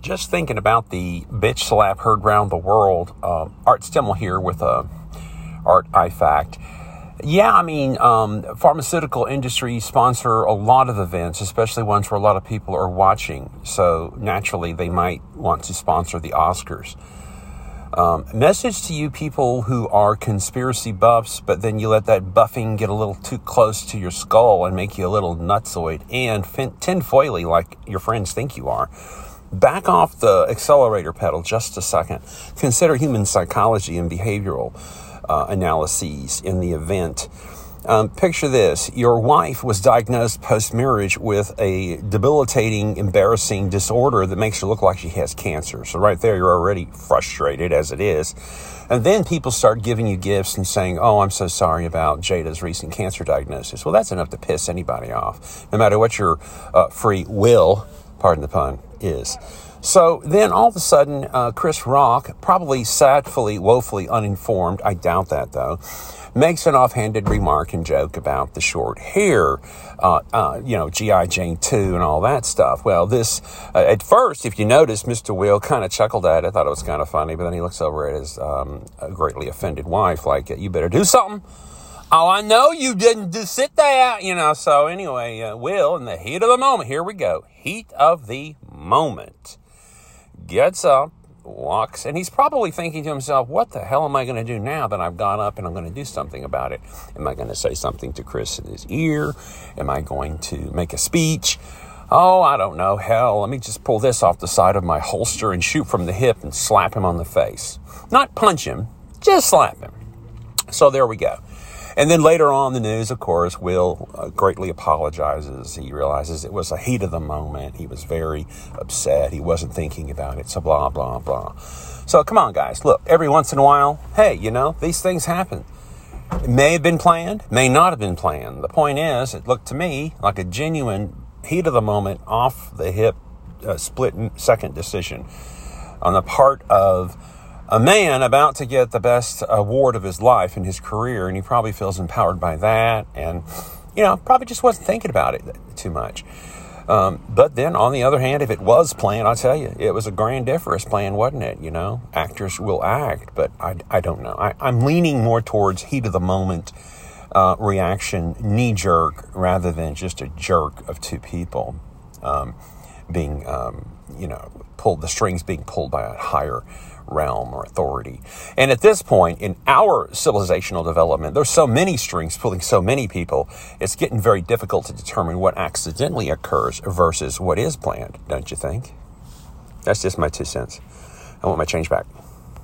just thinking about the bitch slap heard round the world. Uh, Art Stimmel here with uh, Art iFact. Yeah, I mean, um, pharmaceutical industries sponsor a lot of events, especially ones where a lot of people are watching. So naturally, they might want to sponsor the Oscars. Um, message to you people who are conspiracy buffs, but then you let that buffing get a little too close to your skull and make you a little nutsoid and fin- tinfoily like your friends think you are. Back off the accelerator pedal just a second. Consider human psychology and behavioral uh, analyses in the event um, picture this your wife was diagnosed post marriage with a debilitating, embarrassing disorder that makes her look like she has cancer. So, right there, you're already frustrated as it is. And then people start giving you gifts and saying, Oh, I'm so sorry about Jada's recent cancer diagnosis. Well, that's enough to piss anybody off, no matter what your uh, free will, pardon the pun, is. So then all of a sudden, uh, Chris Rock, probably sadly, woefully uninformed, I doubt that though, makes an offhanded remark and joke about the short hair, uh, uh, you know, G.I. Jane 2 and all that stuff. Well, this, uh, at first, if you notice, Mr. Will kind of chuckled at it, thought it was kind of funny, but then he looks over at his um, greatly offended wife, like, you better do something. Oh, I know you didn't just sit there, you know. So, anyway, uh, Will, in the heat of the moment, here we go. Heat of the moment. Gets up, walks, and he's probably thinking to himself, what the hell am I going to do now that I've gone up and I'm going to do something about it? Am I going to say something to Chris in his ear? Am I going to make a speech? Oh, I don't know. Hell, let me just pull this off the side of my holster and shoot from the hip and slap him on the face. Not punch him, just slap him. So there we go. And then later on the news, of course, Will uh, greatly apologizes. He realizes it was a heat of the moment. He was very upset. He wasn't thinking about it. So blah, blah, blah. So come on, guys. Look, every once in a while, hey, you know, these things happen. It may have been planned, may not have been planned. The point is, it looked to me like a genuine heat of the moment, off the hip, uh, split second decision on the part of a man about to get the best award of his life in his career, and he probably feels empowered by that, and you know, probably just wasn't thinking about it too much. Um, but then, on the other hand, if it was planned, I'll tell you, it was a grandiferous plan, wasn't it? You know, actors will act, but I, I don't know. I, am leaning more towards heat of the moment uh, reaction, knee jerk, rather than just a jerk of two people um, being, um, you know, pulled, the strings being pulled by a higher realm or authority. And at this point in our civilizational development, there's so many strings pulling so many people, it's getting very difficult to determine what accidentally occurs versus what is planned, don't you think? That's just my two cents. I want my change back.